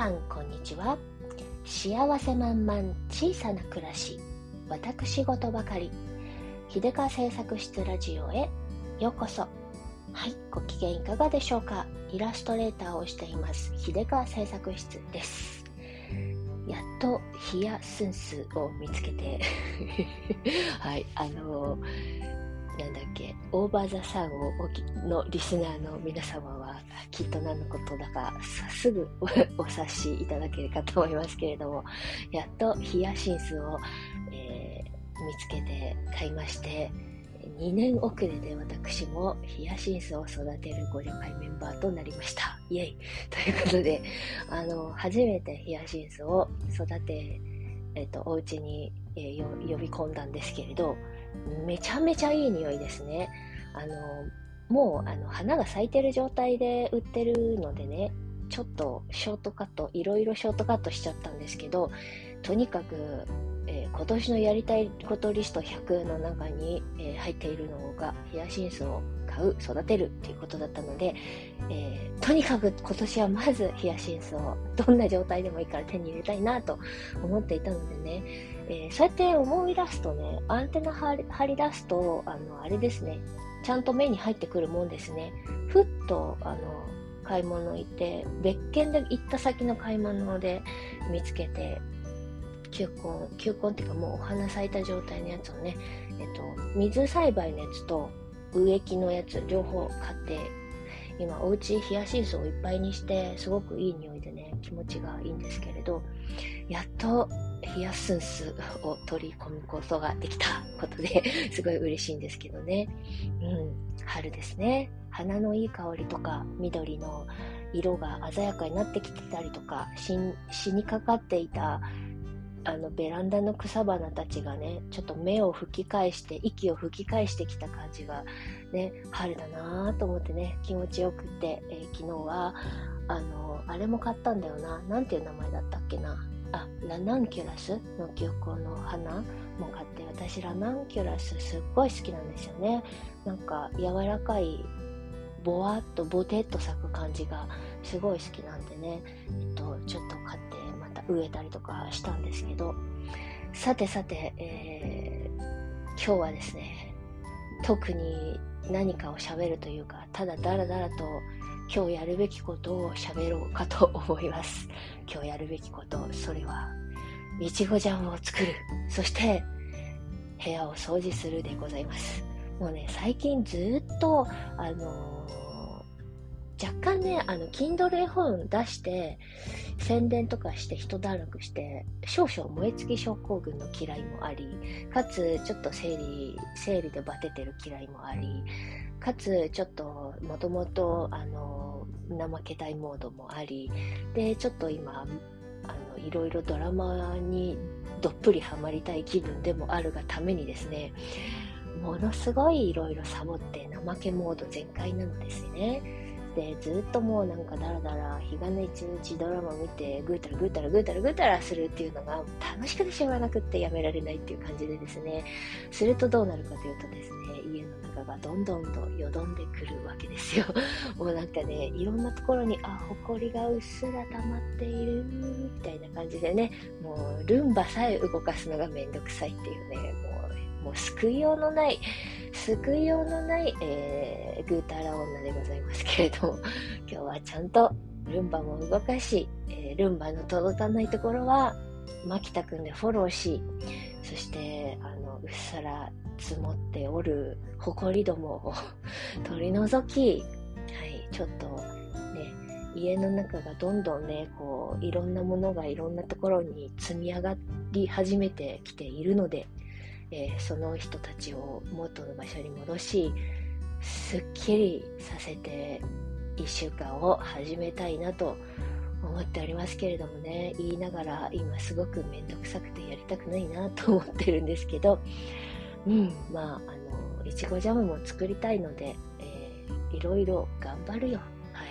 さんこんにちは。幸せ満々小さな暮らし私事ばかり。秀川製作室ラジオへようこそ。はいご機嫌いかがでしょうか。イラストレーターをしています。秀川製作室です。やっとヒヤスンスを見つけて。はいあのーなんだっけ、オーバーザさんをのリスナーの皆様はきっと何のことだかすぐ お察しいただけるかと思いますけれども、やっとヒヤシンスを、えー、見つけて買いまして、2年遅れで私もヒヤシンスを育てるご助会メンバーとなりました。イェイということで、あの、初めてヒヤシンスを育て、えっ、と、お家に、えー、呼び込んだんですけれど、めちゃめちゃいい匂いですね。あの、もうあの花が咲いてる状態で売ってるのでね、ちょっとショートカット、いろいろショートカットしちゃったんですけど、とにかく、えー、今年のやりたいことリスト100の中に、えー、入っているのが、ヒヤシンスをう、育てるっていうことだったので、えー、とにかく今年はまずヒヤシンスをどんな状態でもいいから手に入れたいなと思っていたのでね、えー、そうやって思い出すとね、アンテナ張り張り出すと、あの、あれですね、ちゃんと目に入ってくるもんですね。ふっと、あの、買い物行って、別件で行った先の買い物で見つけて、球根、球根っていうかもうお花咲いた状態のやつをね、えっと、水栽培のやつと植木のやつ両方買って今お家ヒヤシンスをいっぱいにしてすごくいい匂いでね気持ちがいいんですけれどやっとヒヤスンスを取り込むことができたことですごい嬉しいんですけどね。うん春ですね。花のいい香りとか緑の色が鮮やかになってきてたりとか死にかかっていたあのベランダの草花たちがねちょっと目を吹き返して息を吹き返してきた感じがね春だなと思ってね気持ちよくて、えー、昨日はあのあれも買ったんだよな。何ていう名前だったっけな。あラナンキュラスの球根の花も買って私ラナンキュラスすっごい好きなんですよね。なんか柔らかいぼわっとぼてっと咲く感じがすごい好きなんでね、えっと、ちょっと買って植えたりとかしたんですけど、さてさて、えー、今日はですね、特に何かを喋るというか、ただだらだらと今日やるべきことを喋ろうかと思います。今日やるべきこと、それは、いちごジャムを作る。そして、部屋を掃除するでございます。もうね、最近ずっと、あのー若干ね、あの、Kindle 絵本出して、宣伝とかして人だらくして、少々燃え尽き症候群の嫌いもあり、かつ、ちょっと生理、生理でバテてる嫌いもあり、かつ、ちょっと、もともと、あの、怠けたいモードもあり、で、ちょっと今、あの、いろいろドラマにどっぷりハマりたい気分でもあるがためにですね、ものすごいいろいろサボって怠けモード全開なのですね。でずっともうなんかダラダラ日がね一日ドラマ見てぐうたらぐうたらぐうたらぐうたらするっていうのが楽しくてしょうがなくってやめられないっていう感じでですね。するとどうなるかというとですね家の中がどんどんとよどんでくるわけですよ。もうなんかねいろんなところにあほこりがうっすら溜まっているみたいな感じでねもうルンバさえ動かすのがめんどくさいっていうねもうもう救いようのない救いようのない、えー、ぐうたら女でございますけれども、今日はちゃんとルンバも動かし、えー、ルンバの届かないところは、牧田くんでフォローし、そして、あの、うっさら積もっておる埃どもを 取り除き、はい、ちょっとね、家の中がどんどんね、こう、いろんなものがいろんなところに積み上がり始めてきているので、えー、その人たちを元の場所に戻しすっきりさせて1週間を始めたいなと思っておりますけれどもね。言いながら今すごく面倒くさくてやりたくないなと思ってるんですけど。うんまああのいちごジャムも作りたいので、えー、いろいろ頑張るよ。は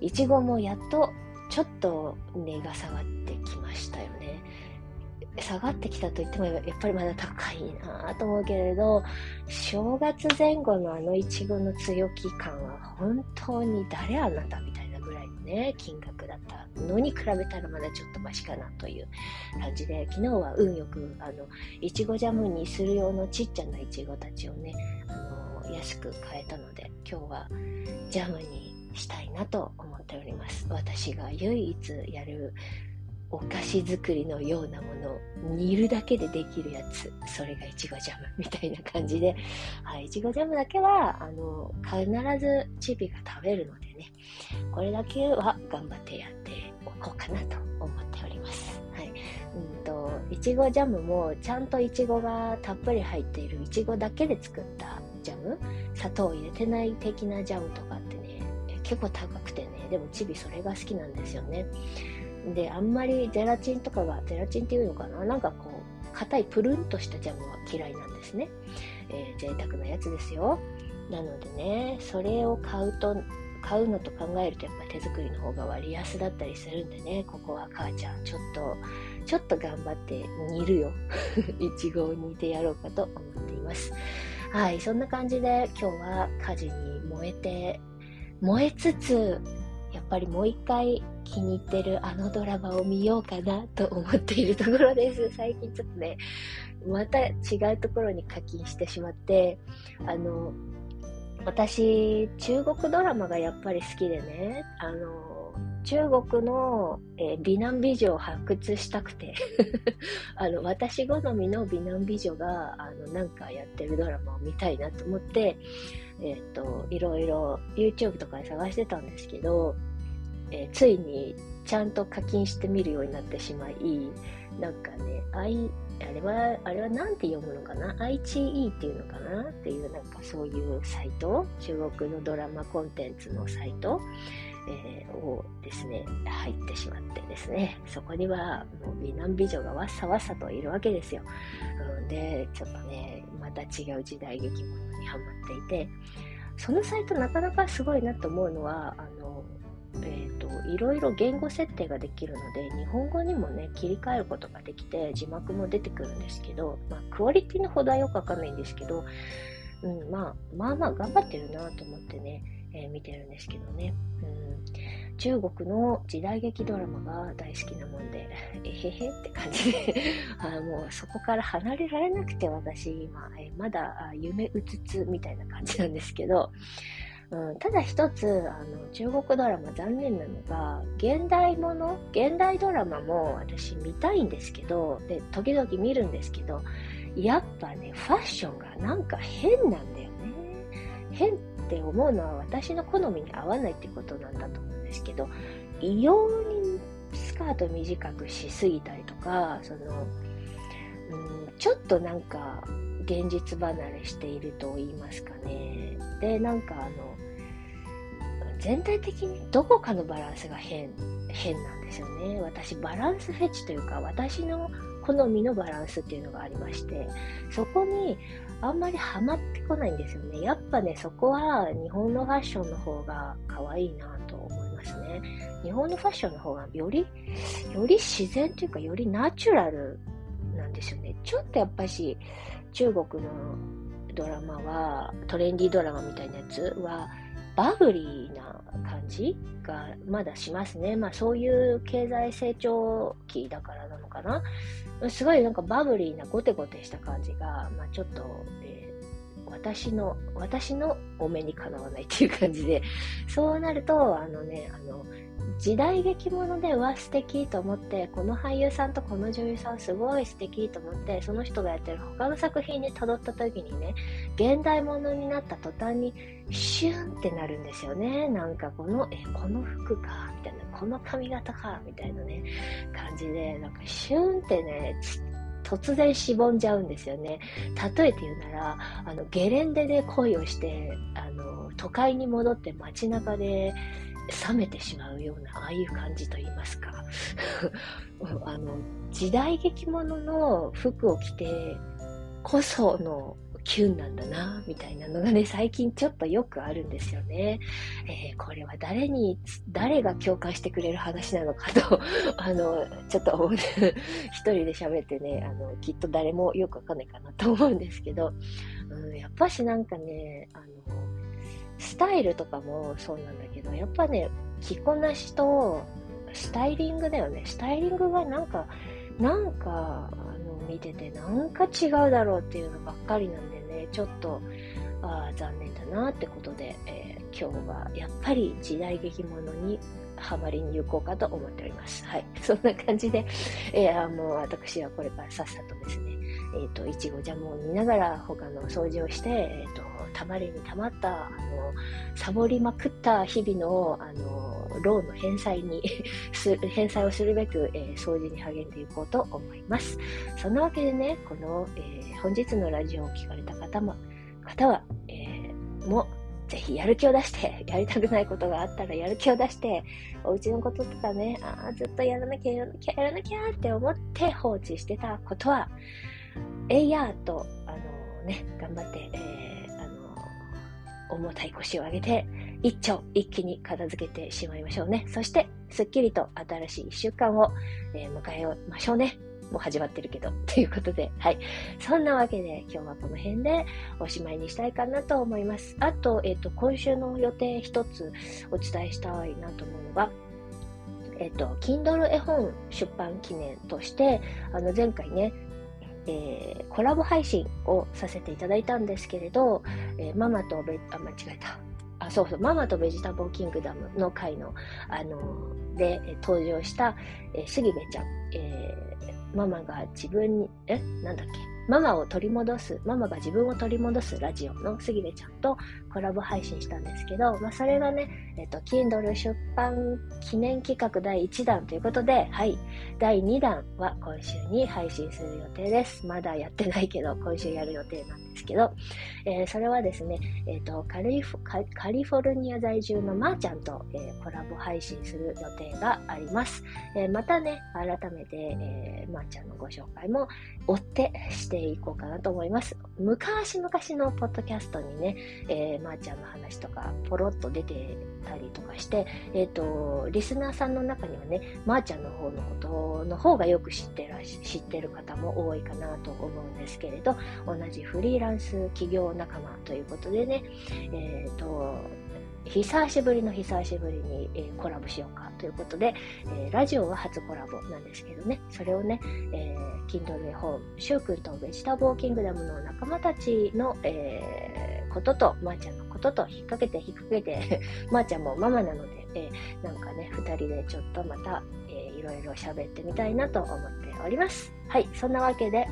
い。いちごもやっとちょっと値が下がってきました。よね下がってきたと言ってもやっぱりまだ高いなと思うけれど正月前後のあのいちごの強気感は本当に誰あなたみたいなぐらいのね、金額だったのに比べたらまだちょっとマシかなという感じで、昨日は運よく、あの、いちごジャムにする用のちっちゃないちごたちをね、あの、安く買えたので、今日はジャムにしたいなと思っております。私が唯一やるお菓子作りのようなものを煮るだけでできるやつ。それがいちごジャムみたいな感じで、はい、いちごジャムだけは、あの、必ずチビが食べるのでね、これだけは頑張ってやっておこうかなと思っております。はい。うんと、いちごジャムもちゃんといちごがたっぷり入っているいちごだけで作ったジャム、砂糖を入れてない的なジャムとかってね、結構高くてね、でもチビそれが好きなんですよね。で、あんまりゼラチンとかが、ゼラチンっていうのかな？なんかこう、硬いプルンとしたジャムは嫌いなんですね。えー、贅沢なやつですよ。なのでね、それを買うと、買うのと考えるとやっぱ手作りの方が割安だったりするんでね、ここは母ちゃんちょっと、ちょっと頑張って煮るよ。いちごを煮てやろうかと思っています。はい、そんな感じで今日は家事に燃えて、燃えつつ、ぱりもう一回気に入ってるあのドラマを見ようかなと思っているところです。最近ちょっとね、また違うところに課金してしまって、あの、私、中国ドラマがやっぱり好きでね、あの、中国の、えー、美男美女を発掘したくて あの、私好みの美男美女が、あの、なんかやってるドラマを見たいなと思って、えっ、と、いろいろ YouTube とかで探してたんですけど、えー、ついにちゃんと課金してみるようになってしまい、なんかね、I、あれは、あれはなんて読むのかな ?IGE っていうのかな？っていうなんかそういうサイト、中国のドラマコンテンツのサイト、えー、をですね、入ってしまってですね、そこにはもう美男美女がわっさわっさといるわけですよ。うん、で、ちょっとね、また違う時代劇ものにハマっていて、そのサイトなかなかすごいなと思うのは、あの、えーと、いろいろ言語設定ができるので日本語にもね切り替えることができて字幕も出てくるんですけど、まあ、クオリティのほどはよくわかんないんですけど、うんまあ、まあまあ頑張ってるなと思ってね、えー、見てるんですけどね、うん、中国の時代劇ドラマが大好きなもんでえへへって感じで。あもうそこから離れられなくて私今、えー、まだ夢うつつみたいな感じなんですけど。うん、ただ一つあの中国ドラマ残念なのが現代もの現代ドラマも私見たいんですけどで時々見るんですけどやっぱねファッションがなんか変なんだよね。変って思うのは私の好みに合わないってことなんだと思うんですけど異様にスカート短くしすぎたりとかその、うん、ちょっとなんか現実離れしていると言いますかねでなんかあの全体的にどこかのバランスが変、変なんですよね。私、バランスフェチというか、私の好みのバランスっていうのがありまして、そこにあんまりハマってこないんですよね。やっぱね、そこは日本のファッションの方が可愛いなと思いますね。日本のファッションの方がより、より自然というか、よりナチュラルですよね。ちょっとやっぱし、中国のドラマは、トレンディードラマみたいなやつは、バブリーな感じがまだしますね。まあそういう経済成長期だからなのかな。すごいなんかバブリーなゴテゴテした感じが、まあちょっと、え、私の、私のお目にかなわないっていう感じで、そうなると、あのね、あの、時代劇ものでは素敵と思ってこの俳優さんとこの女優さんすごい素敵と思ってその人がやってる他の作品に辿った時にね現代ものになった途端にシュンってなるんですよね。なんかこのえこの服かみたいなこの髪型かみたいなね感じでなんかシュンってね突然しぼんじゃうんですよね。例えて言うなら、あの、ゲレンデで恋をして、あの、都会に戻って街中で、冷めてしまうようなああいう感じと言いますか あの時代劇ものの服を着てこそのキュンなんだなみたいなのがね 最近ちょっとよくあるんですよね、えー、これは誰に誰が共感してくれる話なのかと あのちょっと思う。一人で喋ってねあのきっと誰もよくわかんないかなと思うんですけど、うん、やっぱしなんかねあのスタイルとかもそうなんだけど、やっぱね、着こなしと、スタイリングだよね。スタイリングがなんか、なんか、あの、見てて、なんか違うだろうっていうのばっかりなんでちょっと、あ残念だなってことで、えー、今日はやっぱり時代劇ものにハマりに行こうかと思っております。はい。そんな感じで、えー、もう私はこれからさっさとですね、えっ、ー、と、いちごジャムを煮ながら他の掃除をして、えっ、ー、と、たまりにたまった、あの、サボりまくった日々の、あの、ローンの返済に 返済をするべく、えー、掃除に励んでいこうと思います。そんなわけでね、この、えー、本日のラジオを聞かれた方も、方は、えー、もぜひやる気を出して、やりたくないことがあったらやる気を出して、お家のこととかね、ああ、ずっとやらなきゃやらなきゃやらなきゃって思って放置してたことは、えいやーと、あのー、ね、頑張って、えー、重たい腰を上げて、一丁一気に片付けてしまいましょうね。そして、すっきりと新しい一週間を、えー、迎えましょうね。もう始まってるけど。ということで、はい。そんなわけで、今日はこの辺でおしまいにしたいかなと思います。あと、えっ、ー、と、今週の予定一つお伝えしたいなと思うのが、えっ、ー、と、Kindle 絵本出版記念として、あの、前回ね、えー、コラボ配信をさせていただいたんですけれど、えー、ママとベ、あ、間違えた。あ、そうそう、ママとベジタボーキングダムの回の、あのー、で、登場した、えー、杉部ちゃん、えーママが自分に、え？なんだっけ？ママを取り戻す、ママが自分を取り戻すラジオの杉部ちゃんとコラボ配信したんですけど、まあ、それがね、えっと、Kindle 出版記念企画第1弾ということで、はい、第2弾は今週に配信する予定です。まだやってないけど、今週やる予定なんですけど、えー、それはですね、えっとカリフォルニア在住のまーちゃんと、えー、コラボ配信する予定があります。え、またね、改めて、えー、まーちゃんのご紹介も追ってしていこうかなと思います。昔々のポッドキャストにね、えー、まー、ちゃんの話とかポロッと出てたりとかして、えっ、ー、と、リスナーさんの中にはね、まー、ちゃんの方のことの方がよく知ってらし、知ってる方も多いかなと思うんですけれど、同じフリーランス企業仲間ということでね、えっ、ー、と、久しぶりの久しぶりに、えー、コラボしようかということで、えー、ラジオは初コラボなんですけどね、それをね、えー、Kindle 絵本、シュウ君とベジタブーキングダムの仲間たちの、えー、ことと、まー、ちゃんのことと引っ掛けて引っ掛けて まーちゃんもママなので、えー、なんかね、二人でちょっとまた、えー、いろいろ喋ってみたいなと思っております。はい、そんなわけで、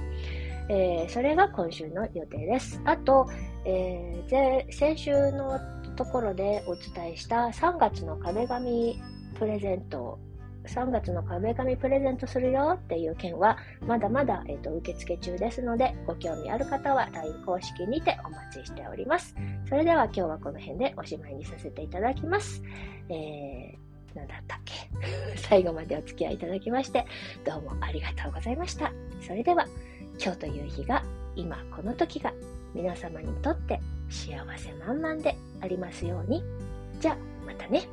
えー、それが今週の予定です。あと、えー、先週のところでお伝えした3月の壁紙プレゼント。3月の壁紙プレゼントするよっていう件はまだまだ、えーと、受付中ですのでご興味ある方は LINE 公式にてお待ちしております。それでは今日はこの辺でおしまいにさせていただきます、えー、何だったっけ？最後までお付き合いいただきましてどうもありがとうございました。それでは今日という日が今この時が皆様にとって幸せ満々でありますように。じゃあ、またね。